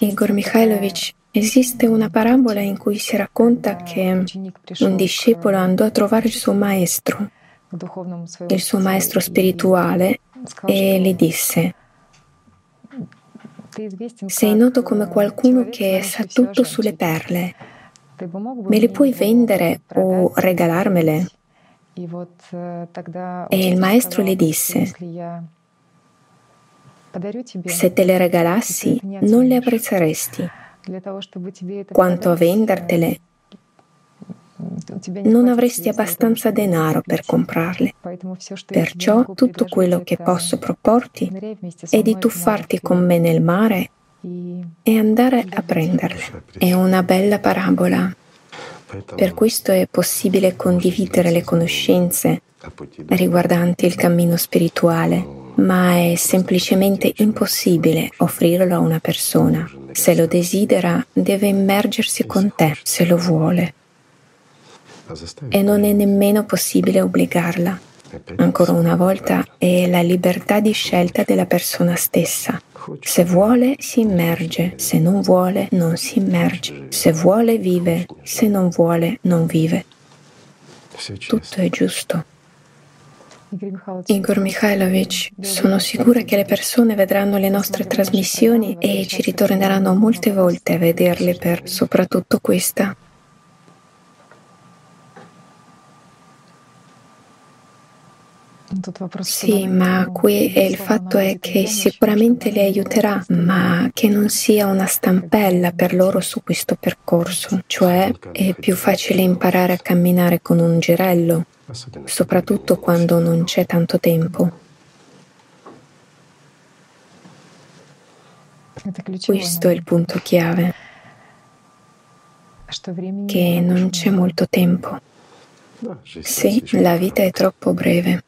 Igor Mikhailovich, esiste una parabola in cui si racconta che un discepolo andò a trovare il suo maestro, il suo maestro spirituale, e gli disse, sei noto come qualcuno che sa tutto sulle perle. Me le puoi vendere o regalarmele? E il maestro le disse, se te le regalassi non le apprezzeresti. Quanto a vendertele, non avresti abbastanza denaro per comprarle. Perciò tutto quello che posso proporti è di tuffarti con me nel mare e andare a prenderle. È una bella parabola. Per questo è possibile condividere le conoscenze riguardanti il cammino spirituale ma è semplicemente impossibile offrirlo a una persona. Se lo desidera, deve immergersi con te, se lo vuole. E non è nemmeno possibile obbligarla. Ancora una volta è la libertà di scelta della persona stessa. Se vuole si immerge, se non vuole non si immerge. Se vuole vive, se non vuole non vive. Tutto è giusto. Igor Mikhailovich, sono sicura che le persone vedranno le nostre trasmissioni e ci ritorneranno molte volte a vederle per soprattutto questa. Sì, ma qui il fatto è che sicuramente le aiuterà, ma che non sia una stampella per loro su questo percorso, cioè è più facile imparare a camminare con un girello soprattutto quando non c'è tanto tempo. Questo è il punto chiave, che non c'è molto tempo. Sì, la vita è troppo breve.